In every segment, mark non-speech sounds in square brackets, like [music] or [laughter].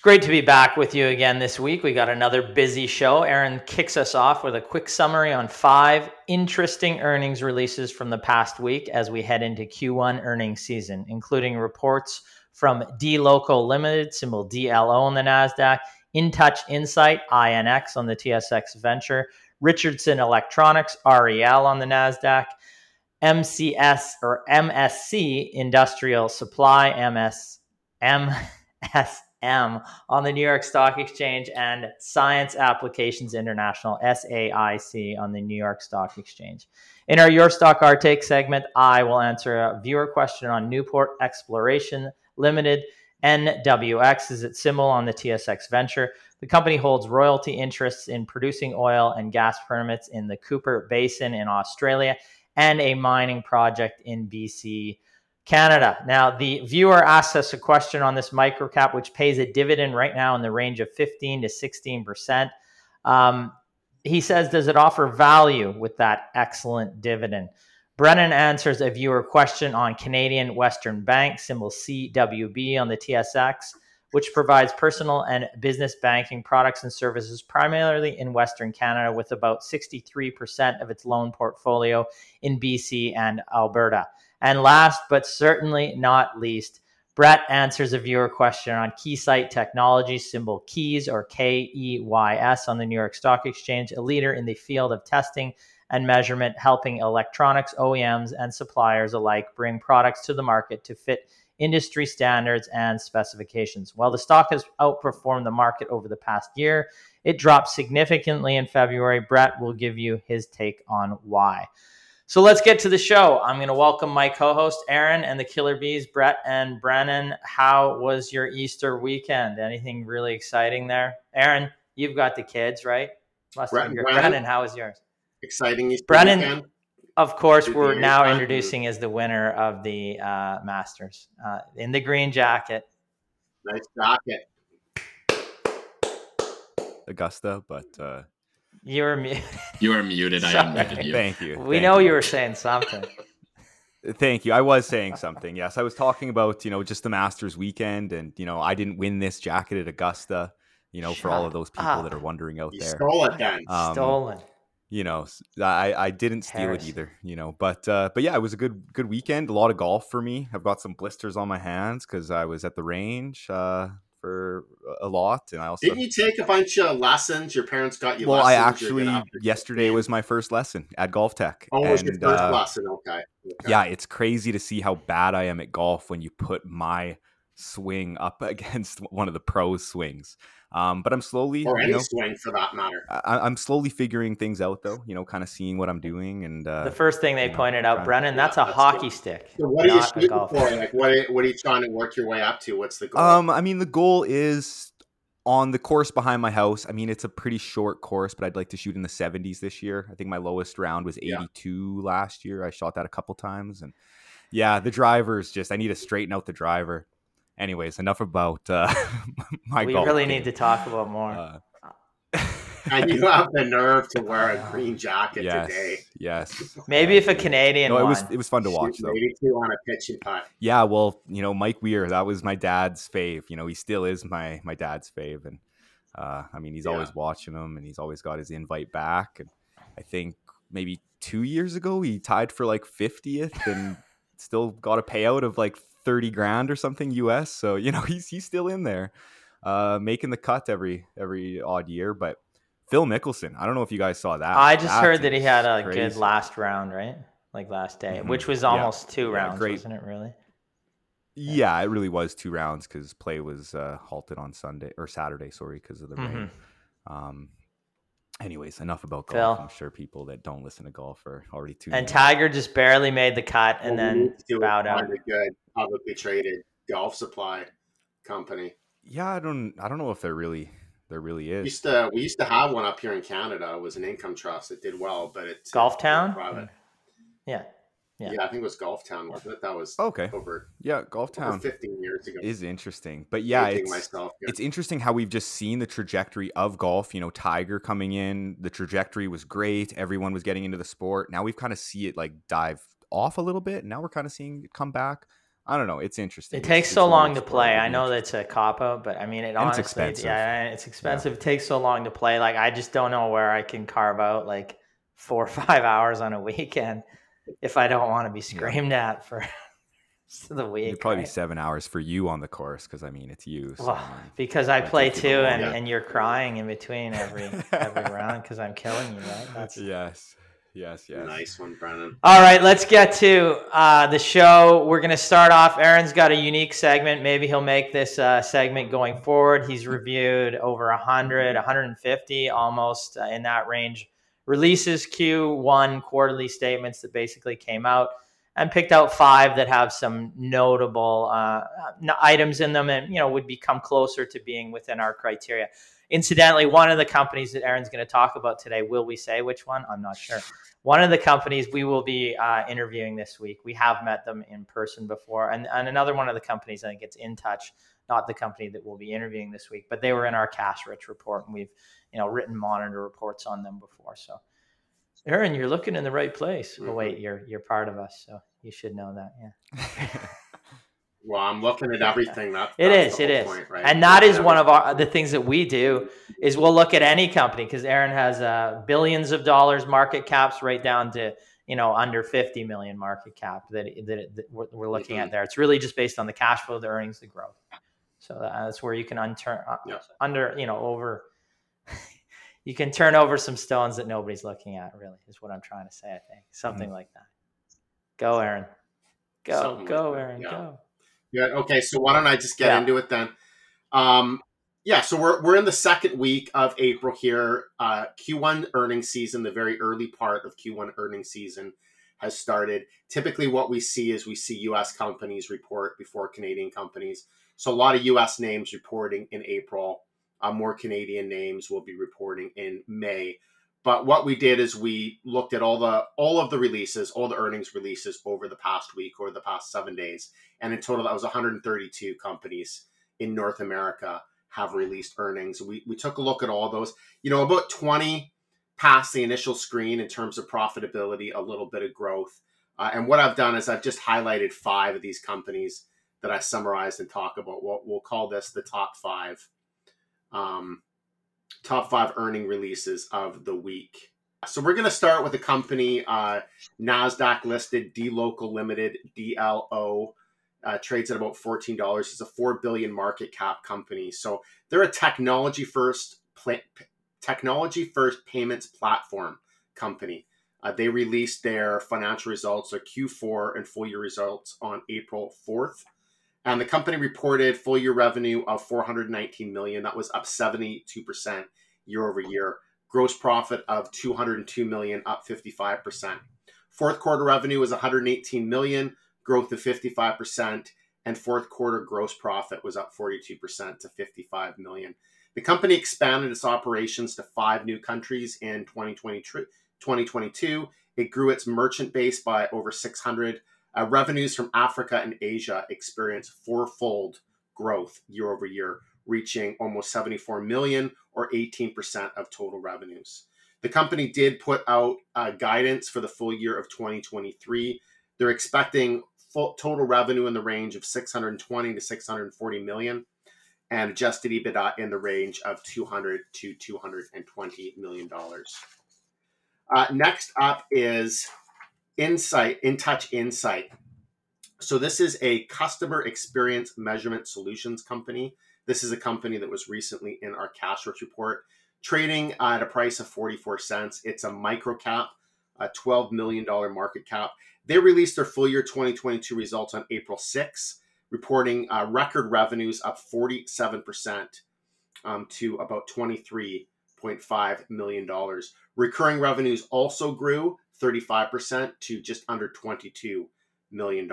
It's great to be back with you again this week. We got another busy show. Aaron kicks us off with a quick summary on five interesting earnings releases from the past week as we head into Q1 earnings season, including reports from dLocal Limited, symbol DLO on the NASDAQ, InTouch Insight, INX on the TSX Venture, Richardson Electronics, REL on the NASDAQ, MCS or MSC Industrial Supply, MS, MSM on the New York Stock Exchange, and Science Applications International, SAIC on the New York Stock Exchange. In our Your Stock Our Take segment, I will answer a viewer question on Newport Exploration Limited. NWX is its symbol on the TSX Venture. The company holds royalty interests in producing oil and gas permits in the Cooper Basin in Australia and a mining project in BC, Canada. Now, the viewer asked us a question on this microcap, which pays a dividend right now in the range of 15 to 16%. Um, he says, Does it offer value with that excellent dividend? Brennan answers a viewer question on Canadian Western Bank, symbol CWB on the TSX, which provides personal and business banking products and services primarily in Western Canada, with about 63% of its loan portfolio in BC and Alberta. And last but certainly not least, Brett answers a viewer question on Keysight Technology, symbol KEYS or K E Y S on the New York Stock Exchange, a leader in the field of testing and measurement, helping electronics OEMs and suppliers alike bring products to the market to fit industry standards and specifications. While the stock has outperformed the market over the past year, it dropped significantly in February. Brett will give you his take on why. So let's get to the show. I'm going to welcome my co host, Aaron, and the Killer Bees, Brett and Brennan. How was your Easter weekend? Anything really exciting there? Aaron, you've got the kids, right? Must Brennan, Brennan, how was yours? exciting Easter Brennan, weekend. Of course, we're now introducing as the winner of the uh, Masters uh, in the green jacket. Nice jacket. Augusta, but uh, you were muted. You were muted. I unmuted you. Thank you. We Thank know you. you were saying something. [laughs] Thank you. I was saying something. Yes, I was talking about you know just the Masters weekend, and you know I didn't win this jacket at Augusta. You know, Shut for all of those people up. that are wondering out You there. stole it then. Um, Stolen. you know I I didn't steal Harris. it either you know but uh but yeah it was a good good weekend a lot of golf for me i've got some blisters on my hands because i was at the range uh for a lot and i also Didn't you take a bunch of lessons? Your parents got you well i lessons. Actually yesterday was my first lesson at GolfTec Oh, it was your first uh, lesson. Okay. okay. yeah it's crazy to see how bad i am at golf when you put my swing up [laughs] against one of the pros swings um but i'm slowly Or you any know, swing for that matter. I, i'm slowly figuring things out though you know kind of seeing what i'm doing and uh The first thing they you know, pointed out, trying- Brennan, that's a that's hockey stick. So what are you shooting for? Like what? Are, what are you trying to work your way up to? What's the goal? Um, I mean, the goal is on the course behind my house. I mean, it's a pretty short course, but I'd like to shoot in the 70s this year. I think my lowest round was Yeah. 82 last year. I shot that a couple times, and yeah, the driver's just I need to straighten out the driver. Anyways, enough about uh, [laughs] my we golf really game. need to talk about more. Uh, [laughs] and you have the nerve to wear a green jacket yes, today. yes. Maybe if a Canadian No, it won. was it was fun to watch Shooting though. 82 on a pitch and putt. Yeah, well, you know, Mike Weir, that was my dad's fave. You know, he still is my my dad's fave, and uh, I mean, he's Yeah. always watching him, and he's always got his invite back. And I think maybe two years ago he tied for like fiftieth, and still got a payout of like thirty grand or something US. So [laughs] you know, he's he's still in there, uh, making the cut every every odd year. But Phil Mickelson. I don't know if you guys saw that. I just That heard that he had a crazy. good last round, right? Like last day, Mhm. which was Yeah. almost two Yeah, rounds, great. wasn't it? Really? Yeah, it really was two rounds because play was uh, halted on Sunday or Saturday. Sorry, because of the rain. Um. Anyways, enough about golf. Phil. I'm sure people that don't listen to golf are already too. And Tiger just barely made the cut and Well, then need do a bowed out. kind of good publicly traded golf supply company. yeah, I don't. I don't know if there really there really We is. used to we used to have one up here in Canada. It was an income trust. It did well, but it's Golf Town? private. Yeah. Yeah. Yeah. I think it was Golf Town, wasn't it? That was Okay. over, Yeah, Golf Town 15 years ago. is interesting, but yeah, it's myself. here. it's interesting how we've just seen the trajectory of golf. You know, Tiger coming in, the trajectory was great. Everyone was getting into the sport. Now we've kind of see it like dive off a little bit. Now we're kind of seeing it come back. I don't know. It's interesting. It takes it's so a new long to play. I know that's a cop out, but I mean, it And it's expensive. yeah, it's expensive. It takes so long to play. Like, I just don't know where I can carve out like four or [laughs] five hours on a weekend if I don't want to be screamed at for [laughs] the week. It'd probably be seven hours for you on the course because I mean it's you. So, Well, I mean, because I might play take too, and, long- and you're crying in between every every [laughs] round because I'm killing you, right? That's [laughs] yes, yes, yes. Nice one, Brennan. All right, let's get to uh, the show. We're going to start off. Aaron's got a unique segment. Maybe he'll make this uh, segment going forward. He's reviewed over 100, 150 almost uh, in that range. Releases Q1 quarterly statements that basically came out and picked out five that have some notable uh, items in them and you know would become closer to being within our criteria. Incidentally, one of the companies that Aaron's going to talk about today, will we say which one? I'm not sure. One of the companies we will be uh, interviewing this week, we have met them in person before, and, and another one of the companies I think it's InTouch, not the company that we'll be interviewing this week, but they were in our Cash Rich report, and we've you know written monitor reports on them before. So, Aaron, you're looking in the right place. Oh Mhm. wait, you're you're part of us, so you should know that. Yeah. [laughs] Well, I'm looking at everything. That, It that's is, it point, right? and that is one of our the things that we do is we'll look at any company because Aaron has uh, billions of dollars market caps right down to you know under 50 million market cap that that, that we're, we're looking at Mhm. there. It's really just based on the cash flow, the earnings, the growth. So that's where you can unturn uh, Yeah. under you know over. [laughs] you can turn over some stones that nobody's looking at. Really, is what I'm trying to say. I think something Mm-hmm. like that. Go, Aaron. Go, Something go, that, Aaron. yeah. Go. Good. Okay, so why don't I just get Yeah. into it then? Um, yeah, so we're we're in the second week of April here. Uh, Q1 earnings season, the very early part of Q1 earnings season has started. Typically, what we see is we see U.S. companies report before Canadian companies. So a lot of U.S. names reporting in April. Uh, more Canadian names will be reporting in May. But what we did is we looked at all the all of the releases, all the earnings releases over the past week or the past seven days, and in total that was 132 companies in North America have released earnings. We we took a look at all those. You know, about 20 passed the initial screen in terms of profitability, a little bit of growth. Uh, and what I've done is I've just highlighted five of these companies that I summarized and talk about. What we'll call this the top five. Um, top five earning releases of the week. So we're going to start with a company, uh, Nasdaq listed, dLocal Limited, DLO, uh, trades at about fourteen dollars. It's a four billion market cap company. So they're a technology first, technology first payments platform company. Uh, they released their financial results, their Q4 and full year results on April fourth. And the company reported full year revenue of 419 million. That was up 72% year over year. Gross profit of 202 million, up 55%. Fourth quarter revenue was 118 million, growth of 55%. And fourth quarter gross profit was up 42% to 55 million. The company expanded its operations to five new countries in 2020, 2022. It grew its merchant base by over 600 uh, revenues from Africa and Asia experienced fourfold growth year over year, reaching almost 74 million or 18% of total revenues. The company did put out uh, guidance for the full year of 2023. They're expecting full total revenue in the range of 620 to 640 million and adjusted EBITDA in the range of 200 to 220 million dollars. Uh, next up is Insight, InTouch Insight. So this is a customer experience measurement solutions company. This is a company that was recently in our cash rich report. trading at a price of 44 cents. It's a micro cap, a $12 million market cap. They released their full year 2022 results on April 6, reporting uh, record revenues up 47% um, to about $23.5 million. Recurring revenues also grew 35% to just under $22 million.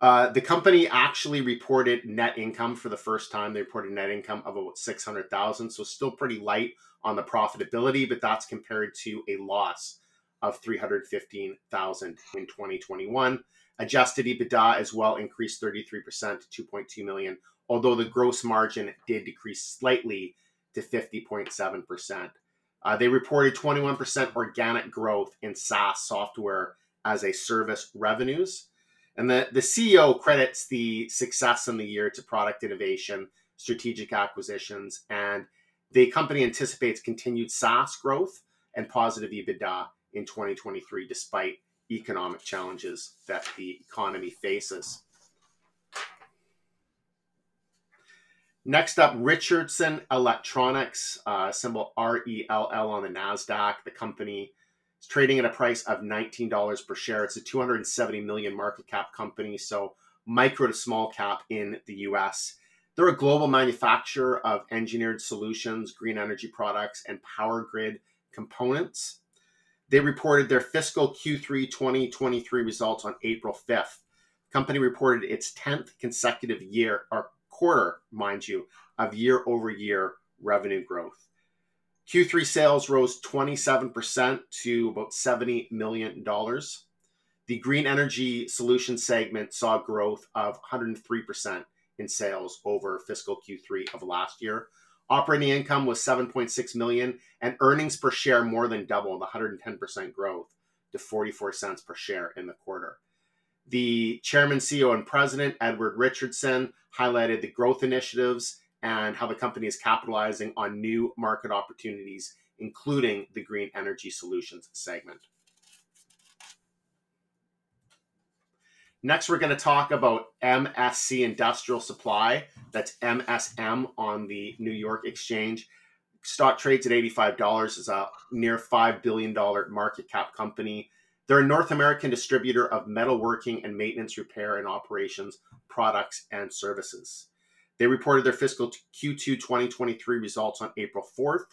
Uh, the company actually reported net income for the first time. They reported net income of about 600,000, so still pretty light on the profitability, but that's compared to a loss of 315,000 in 2021. Adjusted EBITDA as well increased 33% to 2.2 million, although the gross margin did decrease slightly to 50.7%. Uh, they reported 21% organic growth in SaaS software as a service revenues. And the, the CEO credits the success in the year to product innovation, strategic acquisitions, and the company anticipates continued SaaS growth and positive EBITDA in 2023, despite economic challenges that the economy faces. Next up, Richardson Electronics, uh, symbol RELL on the NASDAQ. The company is trading at a price of $19 per share. It's a 270 million market cap company, so micro to small cap in the US. They're a global manufacturer of engineered solutions, green energy products, and power grid components. They reported their fiscal Q3 2023 results on April 5th. The company reported its 10th consecutive year or quarter, mind you, of year over year revenue growth. Q3 sales rose 27% to about $70 million. The green energy solution segment saw growth of 103% in sales over fiscal Q3 of last year. Operating income was 7.6 million and earnings per share more than doubled, 110% growth to 44 cents per share in the quarter. The chairman, CEO, and president, Edward Richardson, highlighted the growth initiatives and how the company is capitalizing on new market opportunities, including the green energy solutions segment. Next, we're going to talk about MSC Industrial Supply. That's MSM on the New York Exchange. Stock trades at $85. is a near $5 billion market cap company. They're a North American distributor of metalworking and maintenance, repair, and operations products and services. They reported their fiscal Q2 2023 results on April 4th.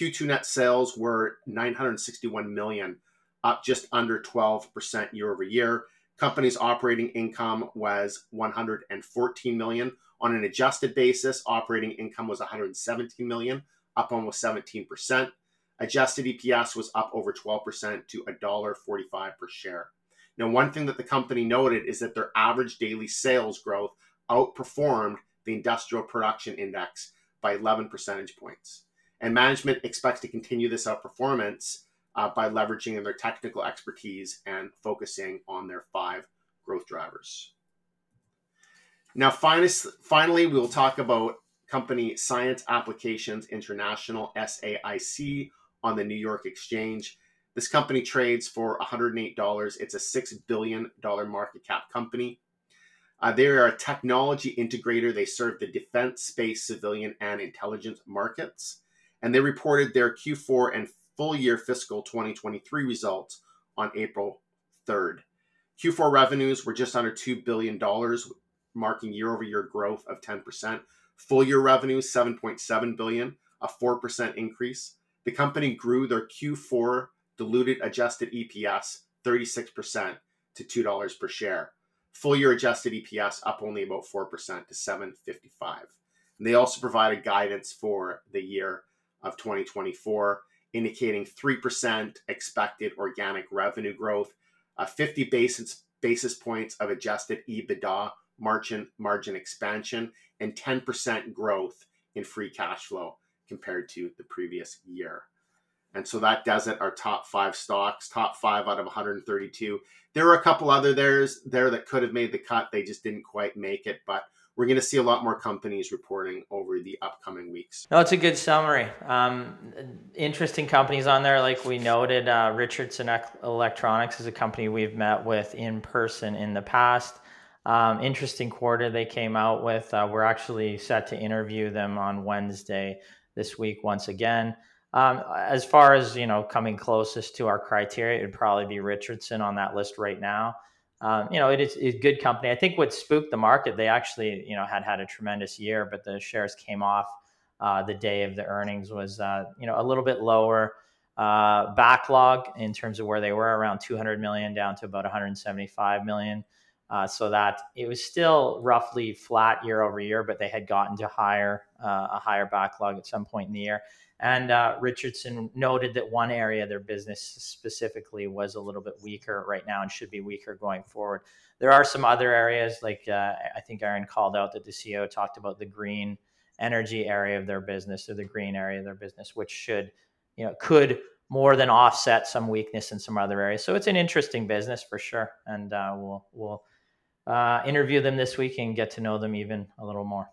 Q2 net sales were 961 million, up just under 12% year over year. Company's operating income was 114 million. On an adjusted basis, operating income was 117 million, up almost 17%. Adjusted EPS was up over 12% to $1.45 per share. Now, one thing that the company noted is that their average daily sales growth outperformed the industrial production index by 11 percentage points. And management expects to continue this outperformance uh, by leveraging their technical expertise and focusing on their five growth drivers. Now, finally, we will talk about company Science Applications International, SAIC, on the New York Exchange. This company trades for $108. It's a $6 billion market cap company. Uh, they are a technology integrator. They serve the defense, space, civilian, and intelligence markets. And they reported their Q4 and full year fiscal 2023 results on April 3rd. Q4 revenues were just under $2 billion, marking year over year growth of 10%. Full year revenues, 7.7 billion, a 4% increase. The company grew their Q4 diluted adjusted EPS 36% to $2 per share. Full year adjusted EPS up only about 4% to 755. And they also provided guidance for the year of 2024, indicating 3% expected organic revenue growth, uh, 50 basis, basis points of adjusted EBITDA margin, margin expansion, and 10% growth in free cash flow compared to the previous year. And so that does it. Our top five stocks, top five out of 132. There were a couple other there's there that could have made the cut. They just didn't quite make it. But we're going to see a lot more companies reporting over the upcoming weeks. No, it's a good summary. Um, interesting companies on there, like we noted. Uh, Richardson Electronics is a company we've met with in person in the past. Um, interesting quarter they came out with. Uh, we're actually set to interview them on Wednesday this week once again. Um, as far as you know, coming closest to our criteria, it'd probably be Richardson on that list right now. Um, you know, it is a good company. I think what spooked the market, they actually you know had had a tremendous year, but the shares came off uh, the day of the earnings was uh, you know a little bit lower uh, backlog in terms of where they were around 200 million down to about 175 million. Uh, so that it was still roughly flat year over year, but they had gotten to higher uh, a higher backlog at some point in the year. And uh, Richardson noted that one area their business specifically was a little bit weaker right now and should be weaker going forward. There are some other areas, like uh, I think Aaron called out that the CEO talked about the green energy area of their business or the green area of their business, which should, you know, could more than offset some weakness in some other areas. So it's an interesting business for sure, and uh, we'll we'll uh, interview them this week and get to know them even a little more.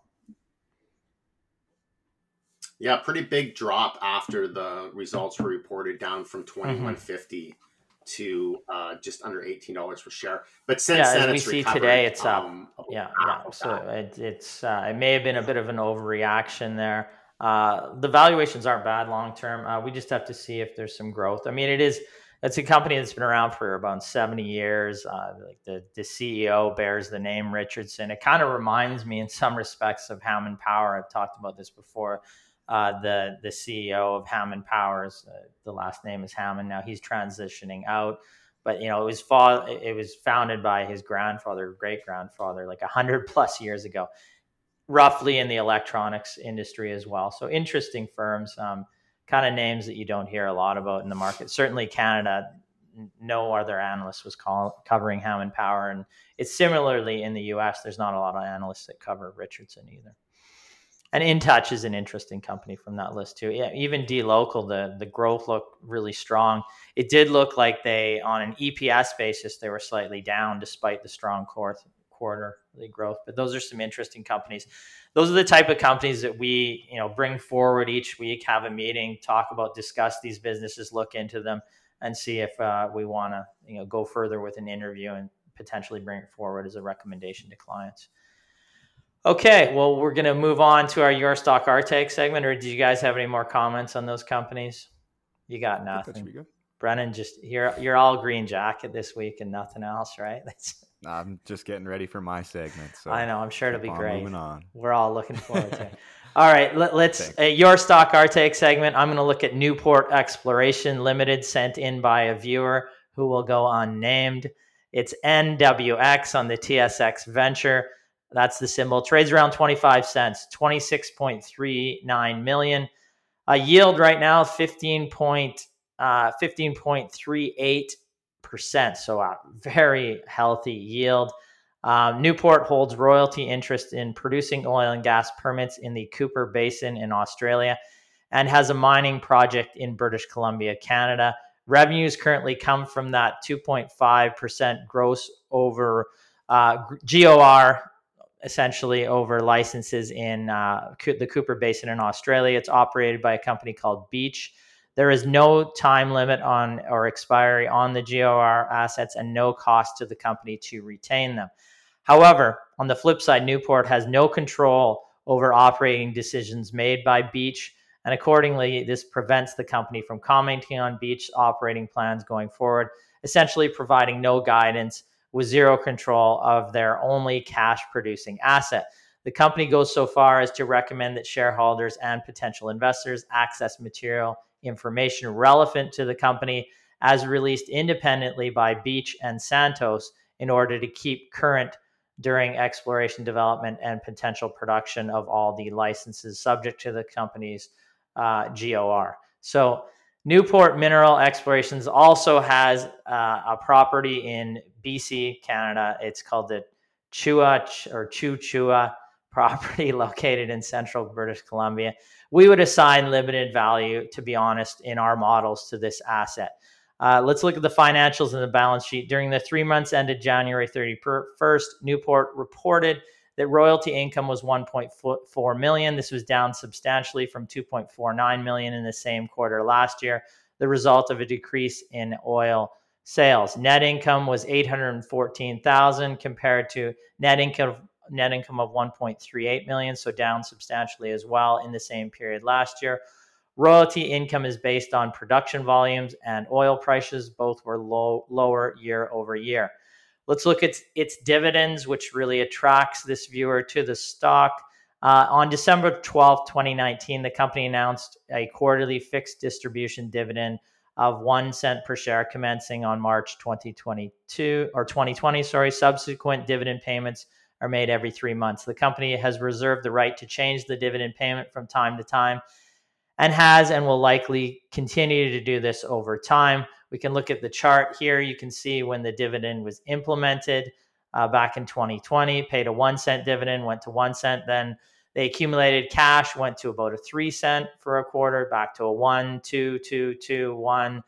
Yeah, pretty big drop after the results were reported, down from twenty one fifty mm-hmm. to uh, just under eighteen dollars per share. But since yeah, then, as we see today, it's up. Um, yeah, yeah. So it, it's uh, it may have been a bit of an overreaction there. Uh, the valuations aren't bad long term. Uh, we just have to see if there's some growth. I mean, it is it's a company that's been around for about 70 years. Uh, like the, the CEO bears the name Richardson. It kind of reminds me in some respects of Hammond Power. I've talked about this before. Uh, the the CEO of Hammond Powers, uh, the last name is Hammond. Now he's transitioning out, but you know it was fa- it was founded by his grandfather, great grandfather, like hundred [laughs] plus years ago, roughly in the electronics industry as well. So interesting firms. Um, kind of names that you don't hear a lot about in the market. Certainly, Canada, no other analyst was call, covering Hammond Power, and it's similarly in the U.S. There's not a lot of analysts that cover Richardson either. And InTouch is an interesting company from that list too. Yeah, even dLocal, the the growth looked really strong. It did look like they, on an EPS basis, they were slightly down despite the strong core quarterly growth. But those are some interesting companies. Those are the type of companies that we, you know, bring forward each week, have a meeting, talk about, discuss these businesses, look into them, and see if uh, we want to, you know, go further with an interview and potentially bring it forward as a recommendation to clients. Okay, well, we're going to move on to our Your Stock Our Take segment. Or do you guys have any more comments on those companies? You got nothing. Brennan, just you're you're all green jacket this week and nothing else, right? [laughs] That's I'm just getting ready for my segment. So I know. I'm sure it'll be great. Moving on. We're all looking forward to it. [laughs] All right, let, us uh, your stock our take segment. I'm going to look at Newport Exploration Limited, sent in by a viewer who will go unnamed. It's NWX on the TSX Venture. That's the symbol. Trades around 25 cents, 26.39 million. A yield right now 15 point, uh, 15.38 percent So a very healthy yield. Um, Newport holds royalty interest in producing oil and gas permits in the Cooper Basin in Australia and has a mining project in British Columbia, Canada. Revenues currently come from that 2.5% gross over uh, GOR, essentially over licenses in uh, the Cooper Basin in Australia. It's operated by a company called Beach. There is no time limit on or expiry on the GOR assets and no cost to the company to retain them. However, on the flip side, Newport has no control over operating decisions made by Beach, and accordingly, this prevents the company from commenting on Beach operating plans going forward, essentially providing no guidance with zero control of their only cash producing asset. The company goes so far as to recommend that shareholders and potential investors access material information relevant to the company as released independently by Beach and Santos in order to keep current during exploration, development, and potential production of all the licenses subject to the company's uh, GOR. So, Newport Mineral Explorations also has uh, a property in BC, Canada. It's called the Chua or Chu Chua property [laughs] located in central British Columbia we would assign limited value, to be honest, in our models to this asset. Uh, let's look at the financials and the balance sheet. During the three months ended January 31st, Newport reported that royalty income was 1.4 million. This was down substantially from 2.49 million in the same quarter last year, the result of a decrease in oil sales. Net income was 814,000 compared to net income net income of 1.38 million, so down substantially as well in the same period last year. Royalty income is based on production volumes and oil prices. Both were low, lower year over year. Let's look at its dividends, which really attracts this viewer to the stock. Uh, on December 12, 2019, the company announced a quarterly fixed distribution dividend of one cent per share commencing on March 2022 or 2020. Sorry, subsequent dividend payments are made every three months. The company has reserved the right to change the dividend payment from time to time and has and will likely continue to do this over time. We can look at the chart here. You can see when the dividend was implemented uh, back in 2020, paid a one cent dividend, went to one cent, then they accumulated cash, went to about a three cent for a quarter, back to a one, two, two, two, one,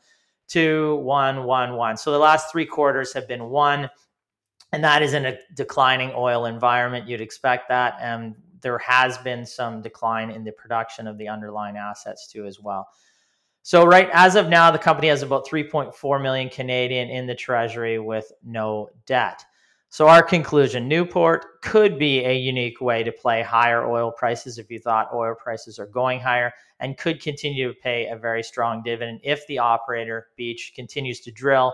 two, one, one, one. So the last three quarters have been one, and that is in a declining oil environment. You'd expect that, and there has been some decline in the production of the underlying assets too, as well. So right as of now, the company has about 3.4 million Canadian in the treasury with no debt. So, our conclusion Newport could be a unique way to play higher oil prices if you thought oil prices are going higher, and could continue to pay a very strong dividend if the operator, Beach, continues to drill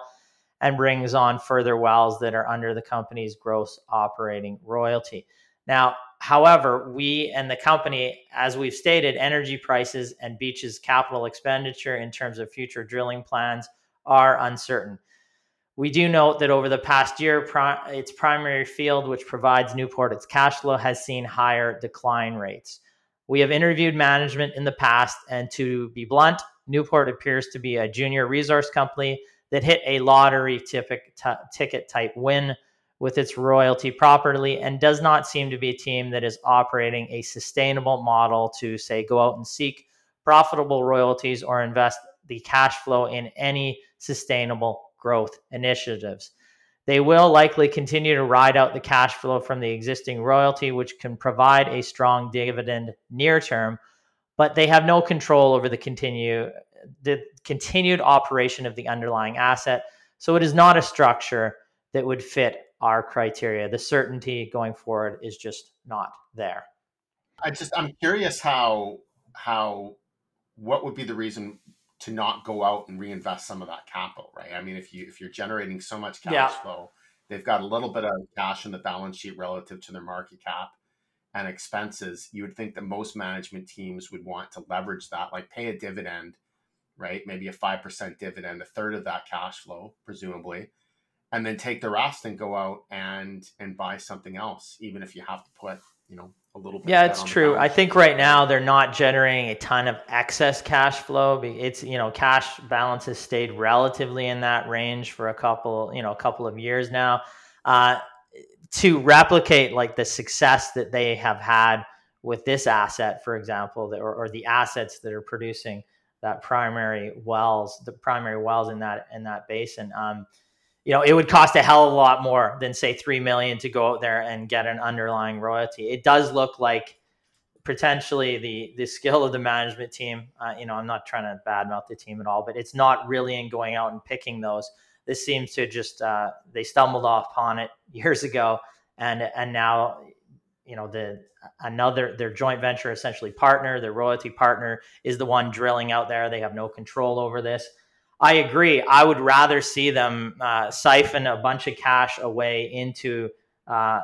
and brings on further wells that are under the company's gross operating royalty. Now, however, we and the company, as we've stated, energy prices and Beach's capital expenditure in terms of future drilling plans are uncertain. We do note that over the past year, its primary field, which provides Newport its cash flow, has seen higher decline rates. We have interviewed management in the past, and to be blunt, Newport appears to be a junior resource company that hit a lottery ticket type win with its royalty properly and does not seem to be a team that is operating a sustainable model to, say, go out and seek profitable royalties or invest the cash flow in any sustainable growth initiatives. They will likely continue to ride out the cash flow from the existing royalty, which can provide a strong dividend near term, but they have no control over the continue the continued operation of the underlying asset. So it is not a structure that would fit our criteria. The certainty going forward is just not there. I just I'm curious how how what would be the reason to not go out and reinvest some of that capital, right? I mean, if you if you're generating so much cash yeah. flow, they've got a little bit of cash in the balance sheet relative to their market cap and expenses. You would think that most management teams would want to leverage that, like pay a dividend, right? Maybe a five percent dividend, a third of that cash flow, presumably, and then take the rest and go out and and buy something else, even if you have to put, you know, a little bit. Yeah, it's true. I think right now they're not generating a ton of excess cash flow. It's you know cash balance has stayed relatively in that range for a couple you know a couple of years now. Uh, to replicate like the success that they have had with this asset, for example, or, or the assets that are producing that primary wells, the primary wells in that in that basin. Um, you know, it would cost a hell of a lot more than say three million to go out there and get an underlying royalty. It does look like potentially the the skill of the management team. Uh, you know, I'm not trying to badmouth the team at all, but it's not really in going out and picking those. This seems to just uh, they stumbled upon it [laughs] years ago, and and now you know the another their joint venture essentially partner, their royalty partner is the one drilling out there. They have no control over this I agree. I would rather see them uh, siphon a bunch of cash away into uh,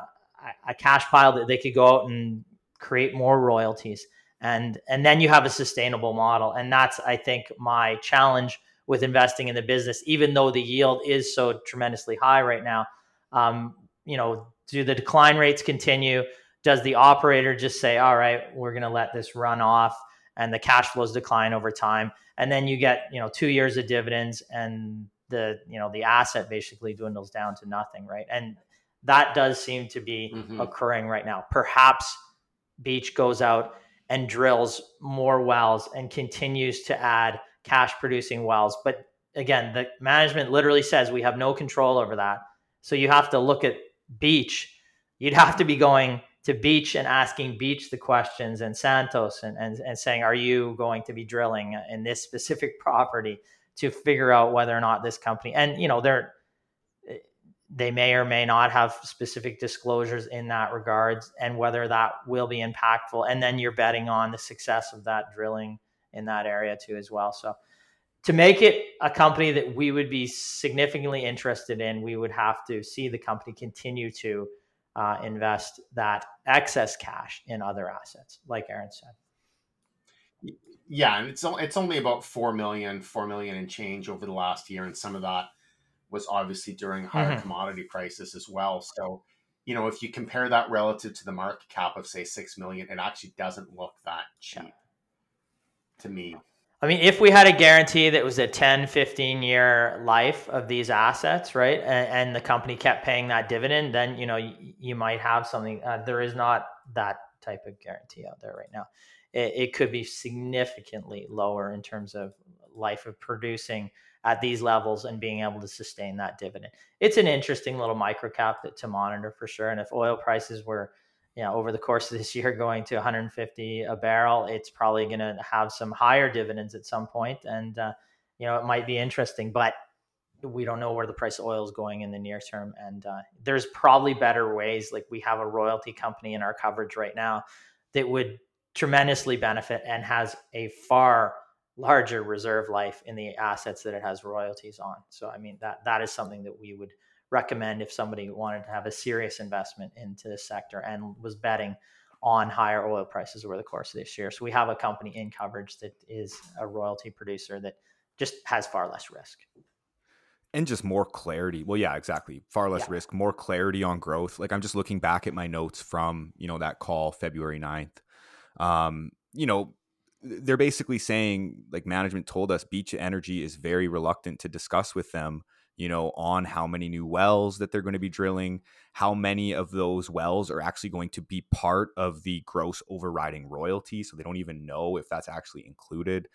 a cash pile that they could go out and create more royalties, and and then you have a sustainable model. And that's I think my challenge with investing in the business, even though the yield is so tremendously high right now. Um, you know, do the decline rates continue? Does the operator just say, "All right, we're going to let this run off"? and the cash flows decline over time and then you get you know two years of dividends and the you know the asset basically dwindles down to nothing right and that does seem to be mm-hmm. occurring right now perhaps beach goes out and drills more wells and continues to add cash producing wells. But again the management literally says we have no control over that. So you have to look at beach. You'd have to be going to Beach and asking Beach the questions and Santos and, and, and saying, are you going to be drilling in this specific property to figure out whether or not this company and you know they're they may or may not have specific disclosures in that regards and whether that will be impactful. And then you're betting on the success of that drilling in that area too as well so to make it a company that we would be significantly interested in we would have to see the company continue to uh, invest that excess cash in other assets like aaron said yeah and it's, it's only about 4 million 4 million and change over the last year and some of that was obviously during higher mm-hmm. commodity prices as well. So, you know, if you compare that relative to the market cap of say six million, it actually doesn't look that cheap yeah. To me. I mean, if we had a guarantee that was a 10, 15 year life of these assets, right, and, and the company kept paying that dividend, then, you know, you, you might have something. Uh, there is not that type of guarantee out there right now. It, it could be significantly lower in terms of life of producing at these levels and being able to sustain that dividend. It's an interesting little microcap that to monitor for sure. And if oil prices were, you know, over the course of this year going to 150 a barrel, it's probably going to have some higher dividends at some point, and uh, you know it might be interesting, but we don't know where the price of oil is going in the near term. And uh, there's probably better ways. Like we have a royalty company in our coverage right now that would tremendously benefit and has a far larger reserve life in the assets that it has royalties on. So I mean that that is something that we would recommend if somebody wanted to have a serious investment into this sector and was betting on higher oil prices over the course of this year. So we have a company in coverage that is a royalty producer that just has far less risk. And just more clarity. Well, yeah, exactly. Far less yeah. risk, more clarity on growth. Like I'm just looking back at my notes from, you know, that call February 9th. Um, you know, they're basically saying like management told us beach energy is very reluctant to discuss with them you know on how many new wells that they're going to be drilling how many of those wells are actually going to be part of the gross overriding royalty so they don't even know if that's actually included.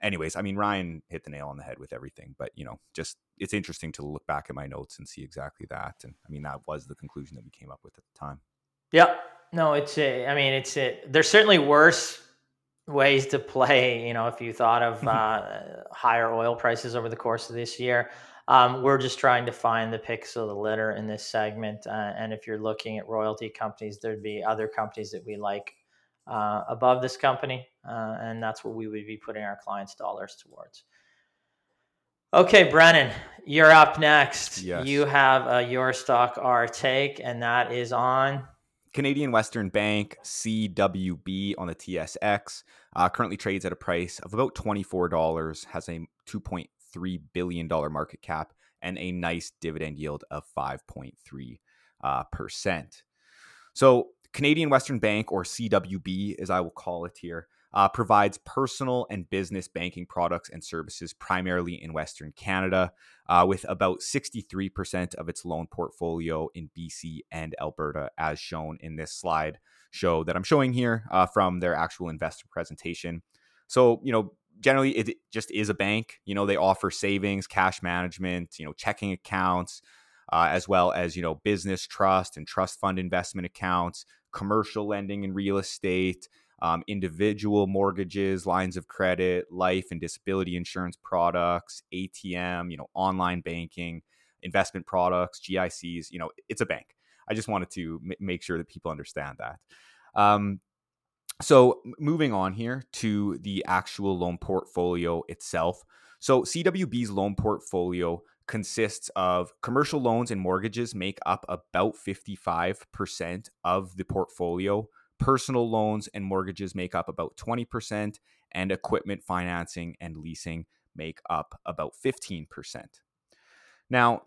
Anyways i mean ryan hit the nail on the head with everything but you know just it's interesting to look back at my notes and see exactly that and i mean that was the conclusion that we came up with at the time. Yeah no it's a, i mean it's a, there's certainly worse ways to play. You know, if you thought of [laughs] uh, higher oil prices over the course of this year, um, we're just trying to find the picks of the litter in this segment. Uh, and if you're looking at royalty companies, there'd be other companies that we like uh, above this company, uh, and that's what we would be putting our clients' dollars towards. Okay, Brennan, you're up next. Yes. You have a your stock our take, and that is on Canadian Western Bank, CWB on the TSX, uh, currently trades at a price of about $24, has a $2.3 billion market cap, and a nice dividend yield of 5.3. Uh, percent. So, Canadian Western Bank, or CWB as I will call it here, uh, provides personal and business banking products and services primarily in Western Canada, uh, with about 63% of its loan portfolio in BC and Alberta, as shown in this slide show that I'm showing here uh, from their actual investor presentation. So, you know, generally it just is a bank. You know, they offer savings, cash management, you know, checking accounts. Uh, as well as you know business trust and trust fund investment accounts commercial lending and real estate um, individual mortgages, lines of credit, life and disability insurance products, ATM, you know, online banking, investment products, GICs. You know, it's a bank. I just wanted to m- make sure that people understand that. Um, so moving on here to the actual loan portfolio itself. So CWB's loan portfolio consists of commercial loans and mortgages make up about 55% of the portfolio Personal loans and mortgages make up about 20%, and equipment financing and leasing make up about 15%. Now,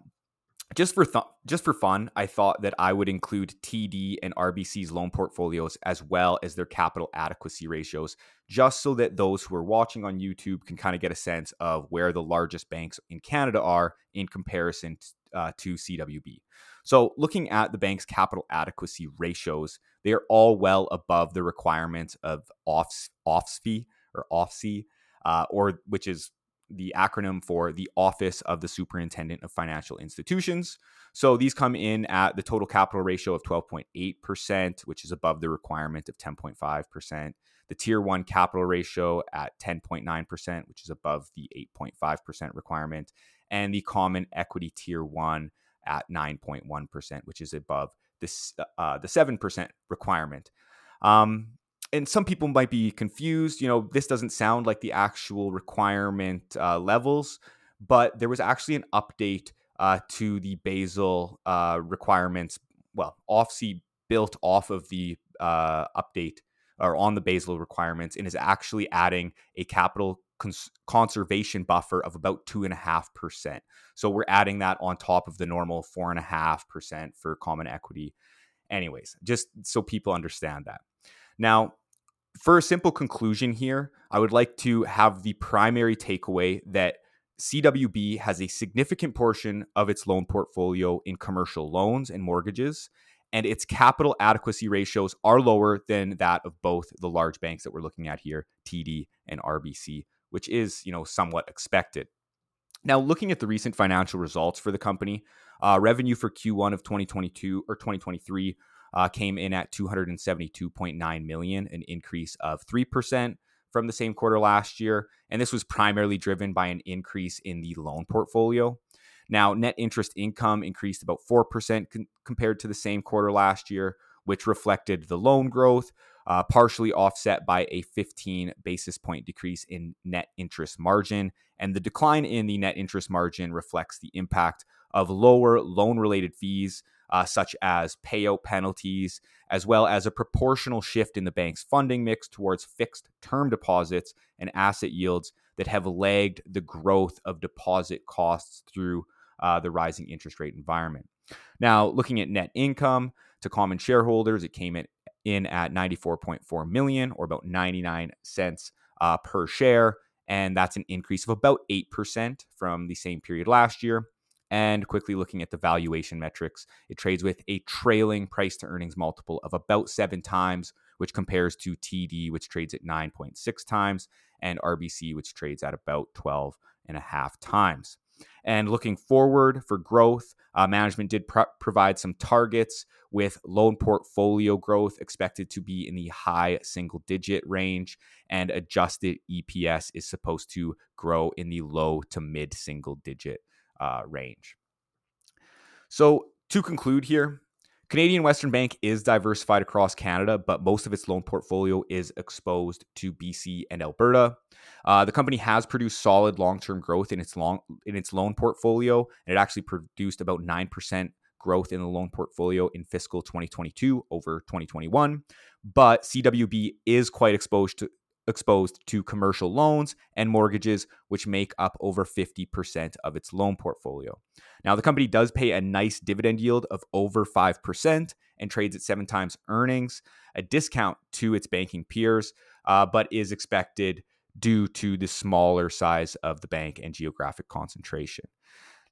just for th- just for fun, I thought that I would include TD and RBC's loan portfolios as well as their capital adequacy ratios, just so that those who are watching on YouTube can kind of get a sense of where the largest banks in Canada are in comparison uh, to CWB. So, looking at the bank's capital adequacy ratios, they are all well above the requirements of OFSFI or OFSI, uh, or which is the acronym for the Office of the Superintendent of Financial Institutions. So these come in at the total capital ratio of 12.8%, which is above the requirement of 10.5%. the tier one capital ratio at 10.9%, which is above the 8.5% requirement, and the common equity tier one at 9.1%, which is above this, uh, the 7% requirement. Um, and some people might be confused. You know, this doesn't sound like the actual requirement uh, levels, but there was actually an update uh, to the Basel uh, requirements. Well, OFSI built off of the uh, update or on the Basel requirements and is actually adding a capital cons- conservation buffer of about two and a half percent. So we're adding that on top of the normal four and a half percent for common equity. Anyways, just so people understand that. Now, for a simple conclusion here, I would like to have the primary takeaway that CWB has a significant portion of its loan portfolio in commercial loans and mortgages, and its capital adequacy ratios are lower than that of both the large banks that we're looking at here, TD and RBC, which is, you know, somewhat expected. Now, looking at the recent financial results for the company, uh, revenue for Q1 of 2022 or 2023 uh, came in at 272.9 million, an increase of 3% from the same quarter last year. And this was primarily driven by an increase in the loan portfolio. Now, net interest income increased about 4% con- compared to the same quarter last year, which reflected the loan growth, uh, partially offset by a 15 basis point decrease in net interest margin. And the decline in the net interest margin reflects the impact of lower loan related fees uh, such as payout penalties, as well as a proportional shift in the bank's funding mix towards fixed term deposits and asset yields that have lagged the growth of deposit costs through uh, the rising interest rate environment. Now, looking at net income to common shareholders, it came in, in at 94.4 million or about 99 cents uh, per share. And that's an increase of about 8% from the same period last year. And quickly looking at the valuation metrics, it trades with a trailing price to earnings multiple of about seven times, which compares to TD, which trades at 9.6 times, and RBC, which trades at about 12 and a half times. And looking forward for growth, uh, management did pro- provide some targets with loan portfolio growth expected to be in the high single digit range, and adjusted EPS is supposed to grow in the low to mid single digit uh, range. So, to conclude here, Canadian Western Bank is diversified across Canada, but most of its loan portfolio is exposed to BC and Alberta. Uh, the company has produced solid long-term growth in its long in its loan portfolio, and it actually produced about nine percent growth in the loan portfolio in fiscal 2022 over 2021. But CWB is quite exposed to exposed to commercial loans and mortgages, which make up over 50% of its loan portfolio. Now, the company does pay a nice dividend yield of over 5% and trades at seven times earnings, a discount to its banking peers, uh, but is expected due to the smaller size of the bank and geographic concentration.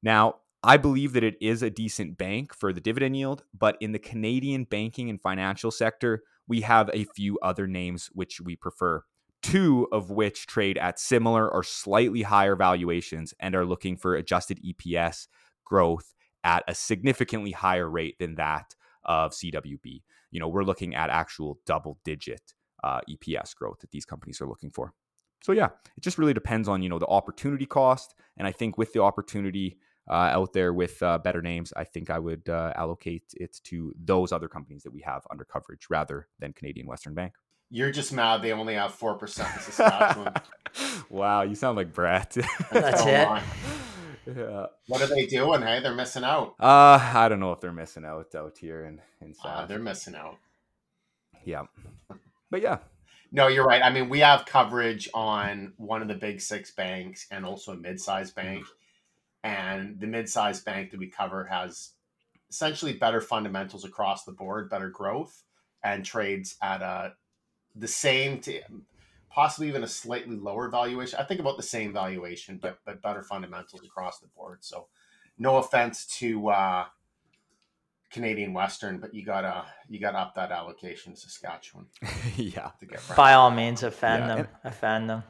Now, I believe that it is a decent bank for the dividend yield, but in the Canadian banking and financial sector, we have a few other names which we prefer two of which trade at similar or slightly higher valuations and are looking for adjusted EPS growth at a significantly higher rate than that of CWB. You know, we're looking at actual double digit uh, EPS growth that these companies are looking for. So yeah, it just really depends on you know the opportunity cost, and I think with the opportunity uh, out there with uh, better names, I think I would uh, allocate it to those other companies that we have under coverage rather than Canadian Western Bank. You're just mad they only have four percent in Saskatchewan. [laughs] wow, you sound like Brett. [laughs] That's it. Yeah. What are they doing? Hey, they're missing out. Uh, I don't know if they're missing out out here in in South. Uh, they're missing out. Yeah, but yeah. No, you're right. I mean, we have coverage on one of the big six banks and also a mid-sized bank. Mm-hmm. And the mid-sized bank that we cover has essentially better fundamentals across the board, better growth, and trades at a the same to possibly even a slightly lower valuation. I think about the same valuation, but but better fundamentals across the board. So, no offense to uh, Canadian Western, but you gotta you gotta up that allocation to Saskatchewan. [laughs] yeah, to get by all means, offend yeah. them, offend them.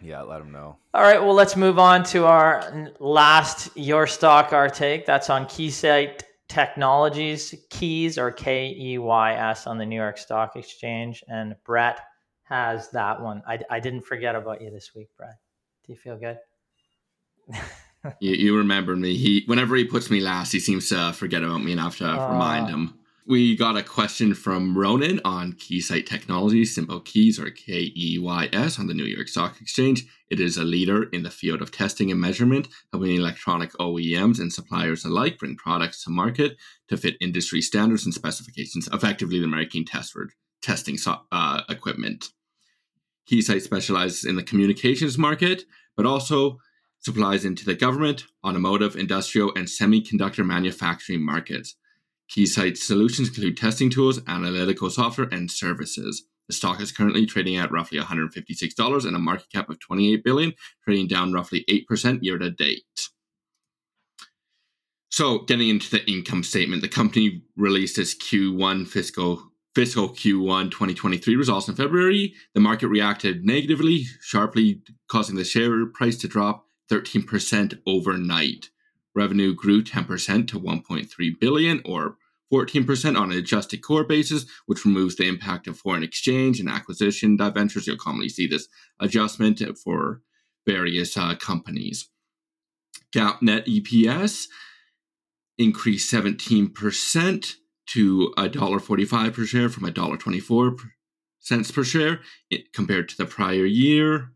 Yeah, let them know. All right, well, let's move on to our last your stock our take. That's on Keysight Technologies, Keys or K E Y S on the New York Stock Exchange. And Brett, has that one. I, I didn't forget about you this week, Brad. Do you feel good? [laughs] you, you remember me. He whenever he puts me last, he seems to forget about me and I have to uh, remind him. We got a question from Ronan on Keysight Technology, symbol keys or K E Y S on the New York Stock Exchange. It is a leader in the field of testing and measurement, helping electronic OEMs and suppliers alike bring products to market to fit industry standards and specifications, effectively the American test for testing uh, equipment. Keysight specializes in the communications market, but also supplies into the government, automotive, industrial, and semiconductor manufacturing markets. Keysight solutions include testing tools, analytical software, and services. The stock is currently trading at roughly $156 and a market cap of 28 billion, trading down roughly 8% year to date. So, getting into the income statement, the company released its Q1 fiscal fiscal Q1 2023 results in February. The market reacted negatively, sharply causing the share price to drop 13% overnight. Revenue grew 10% to 1.3 billion or 14% on an adjusted core basis, which removes the impact of foreign exchange and acquisition diventures. You'll commonly see this adjustment for various uh, companies. GAAP net EPS increased 17% to $1.45 per share from $1.24 cents per share compared to the prior year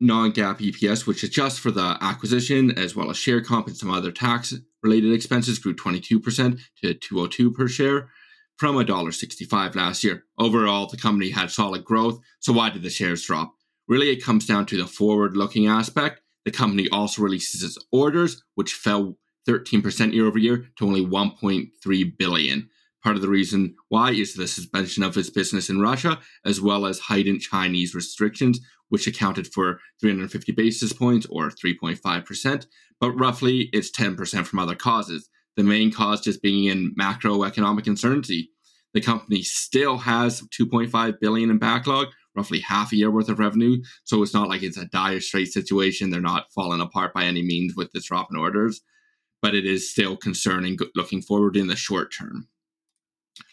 non-GAAP EPS, which adjusts for the acquisition as well as share comp and some other tax-related expenses, grew 22% to 202 per share from $1.65 last year. Overall, the company had solid growth. So why did the shares drop? Really, it comes down to the forward-looking aspect. The company also releases its orders, which fell 13% year over year to only 1.3 billion. Part of the reason why is the suspension of its business in Russia, as well as heightened Chinese restrictions, which accounted for 350 basis points or 3.5%, but roughly it's 10% from other causes. The main cause just being in macroeconomic uncertainty. The company still has 2.5 billion in backlog, roughly half a year worth of revenue. So it's not like it's a dire straight situation. They're not falling apart by any means with this drop in orders, but it is still concerning looking forward in the short term.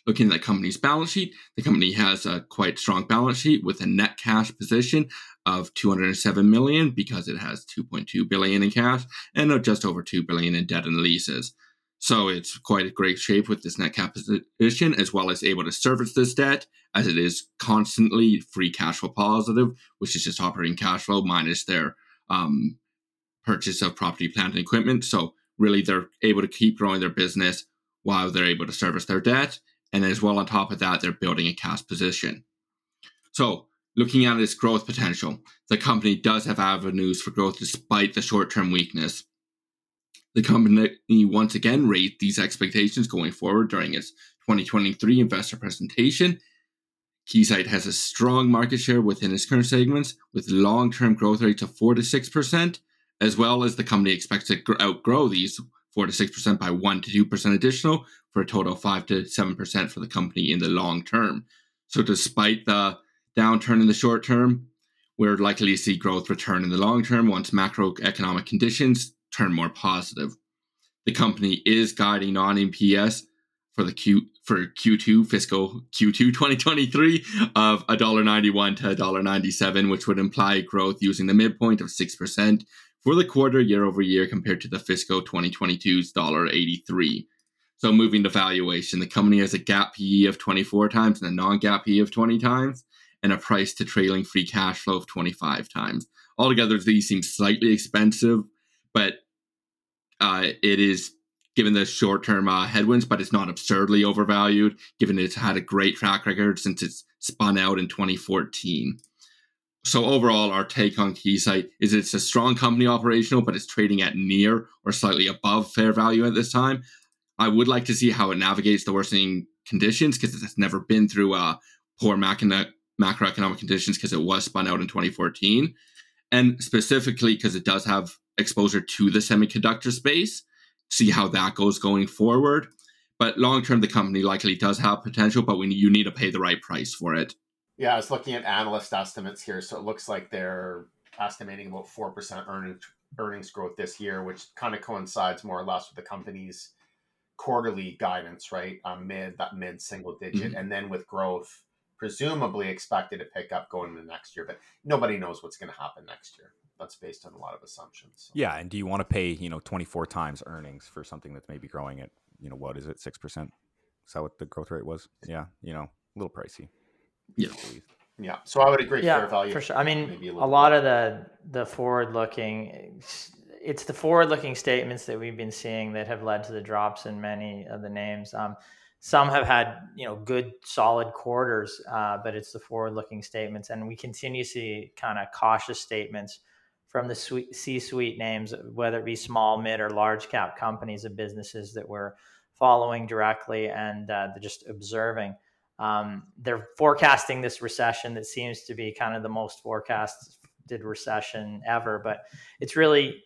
Looking at the company's balance sheet, the company has a quite strong balance sheet with a net cash position of 207 million because it has 2.2 billion in cash and just over 2 billion in debt and leases. So it's quite a great shape with this net cap position, as well as able to service this debt, as it is constantly free cash flow positive, which is just operating cash flow minus their um, purchase of property, plant, and equipment. So really, they're able to keep growing their business while they're able to service their debt and as well, on top of that, they're building a cash position. So, looking at its growth potential, the company does have avenues for growth despite the short term weakness. The company once again raised these expectations going forward during its 2023 investor presentation. Keysight has a strong market share within its current segments with long term growth rates of 4 to 6%, as well as the company expects to outgrow these 4 to 6% by 1 to 2% additional for a total of 5 to 7% for the company in the long term. So, despite the downturn in the short term, we're likely to see growth return in the long term once macroeconomic conditions turn more positive. The company is guiding non EPS for the Q for Q2 fiscal Q2 2023 of $1.91 to $1.97, which would imply growth using the midpoint of 6% for the quarter year over year compared to the fiscal 2022's $1.83. So moving to valuation, the company has a GAAP PE of 24 times and a non-GAAP PE of 20 times, and a price to trailing free cash flow of 25 times. Altogether, these seem slightly expensive, but uh, it is given the short-term uh, headwinds, but it's not absurdly overvalued, given it's had a great track record since it's spun out in 2014 so overall, our take on Keysight is it's a strong company operational, but it's trading at near or slightly above fair value at this time. I would like to see how it navigates the worsening conditions because it's never been through uh, poor macro- macroeconomic conditions because it was spun out in 2014, and specifically because it does have exposure to the semiconductor space. See how that goes going forward. But long term, the company likely does have potential, but we you need to pay the right price for it. Yeah, I was looking at analyst estimates here, so it looks like they're estimating about four percent earnings earnings growth this year, which kind of coincides more or less with the company's quarterly guidance, right? Um, mid that mid single digit, mm-hmm. and then with growth presumably expected to pick up going into next year, but nobody knows what's going to happen next year. That's based on a lot of assumptions. So. Yeah, and do you want to pay you know twenty four times earnings for something that's maybe growing at you know what is it six percent? Is that what the growth rate was? Yeah, you know, a little pricey. Yeah. Yeah, so I would agree. Yeah, fair value for sure. I mean, maybe a, lot bit. of the the forward looking, it's the forward looking statements that we've been seeing that have led to the drops in many of the names. Um, some have had you know good solid quarters, uh, but it's the forward looking statements, and we continue to see kind of cautious statements from the C suite names, whether it be small, mid, or large cap companies of businesses that we're following directly and uh, just observing. Um, they're forecasting this recession that seems to be kind of the most forecasted recession ever, but it's really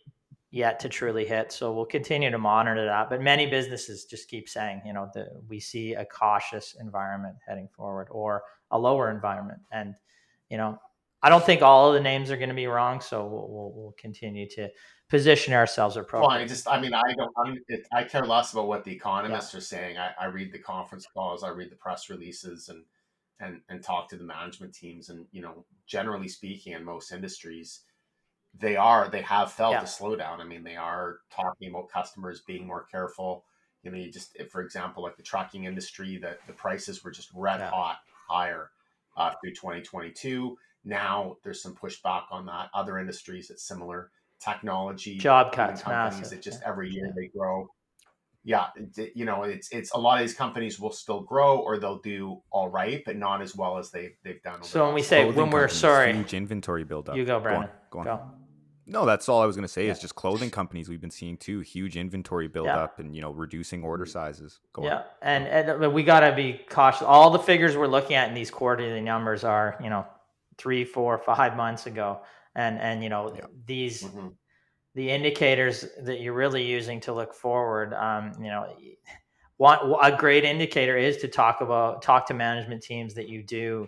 yet to truly hit. So we'll continue to monitor that. But many businesses just keep saying, you know, that we see a cautious environment heading forward or a lower environment. And, you know, I don't think all of the names are going to be wrong. So we'll, we'll, we'll continue to position ourselves Well, appropriately. I just, I mean, I don't, I'm, it, I care less about what the economists are saying. I, I read the conference calls, I read the press releases, and and and talk to the management teams. And you know, generally speaking, in most industries, they are they have felt Yeah. a slowdown. I mean, they are talking about customers being more careful. You know, you just, for example, like the trucking industry, that the prices were just red Yeah. hot higher uh, through 2022. Now there's some pushback on that. Other industries, it's similar. Technology, Job cuts, companies massive, that just yeah. every year Yeah. they grow. Yeah, it- you know, it's it's a lot of these companies will still grow or they'll do all right, but not as well as they they've done. Over So when we say- when we're sorry- huge inventory buildup. You go, Brandon. Go on. Go. No, that's all I was going to say. Is just clothing companies we've been seeing too huge inventory buildup and you know reducing order mm. sizes. Go on. Yeah, and, and we got to be cautious. All the figures we're looking at in these quarterly numbers are, you know, three, four, five months ago, and and you know Yeah. these Mhm. the indicators that you're really using to look forward. Um, you know, one a great indicator is to talk about talk to management teams that you do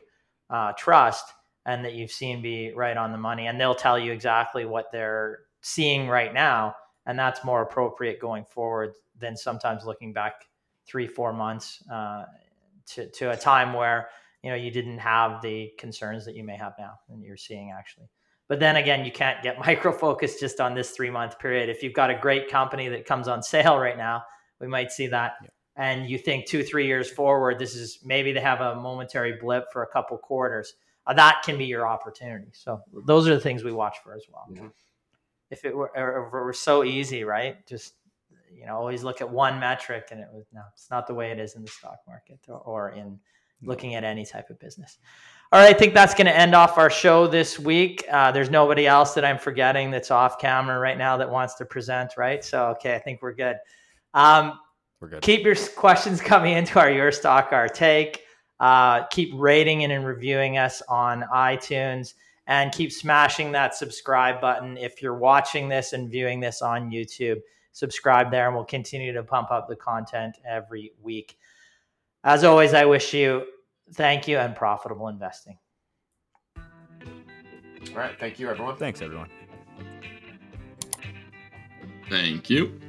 uh, trust and that you've seen be right on the money, and they'll tell you exactly what they're seeing right now, and that's more appropriate going forward than sometimes looking back three, four months uh, to to a time where you know you didn't have the concerns that you may have now, and you're seeing actually. But then again, you can't get [laughs] micro focused just on this three month period. If you've got a great company that comes on sale right now, we might see that. Yeah. And you think two, three years forward, this is maybe they have a momentary blip for a couple quarters. Uh, that can be your opportunity. So those are the things we watch for as well. Mhm. If it were, or if it were so easy, right? Just you know, always look at one metric, and it was no, it's not the way it is in the stock market or, or in looking at any type of business. All right, I think that's going to end off our show this week. Uh, there's nobody else that I'm forgetting that's off camera right now that wants to present, right? So, okay, I think we're good. Um, We're good. keep your questions coming into our Your Stock, Our Take. Uh, keep rating and reviewing us on iTunes and keep smashing that subscribe button. If you're watching this and viewing this on YouTube, subscribe there and we'll continue to pump up the content every week. As always, I wish you thank you and profitable investing. All right, thank you, everyone. Thanks everyone. Thank you.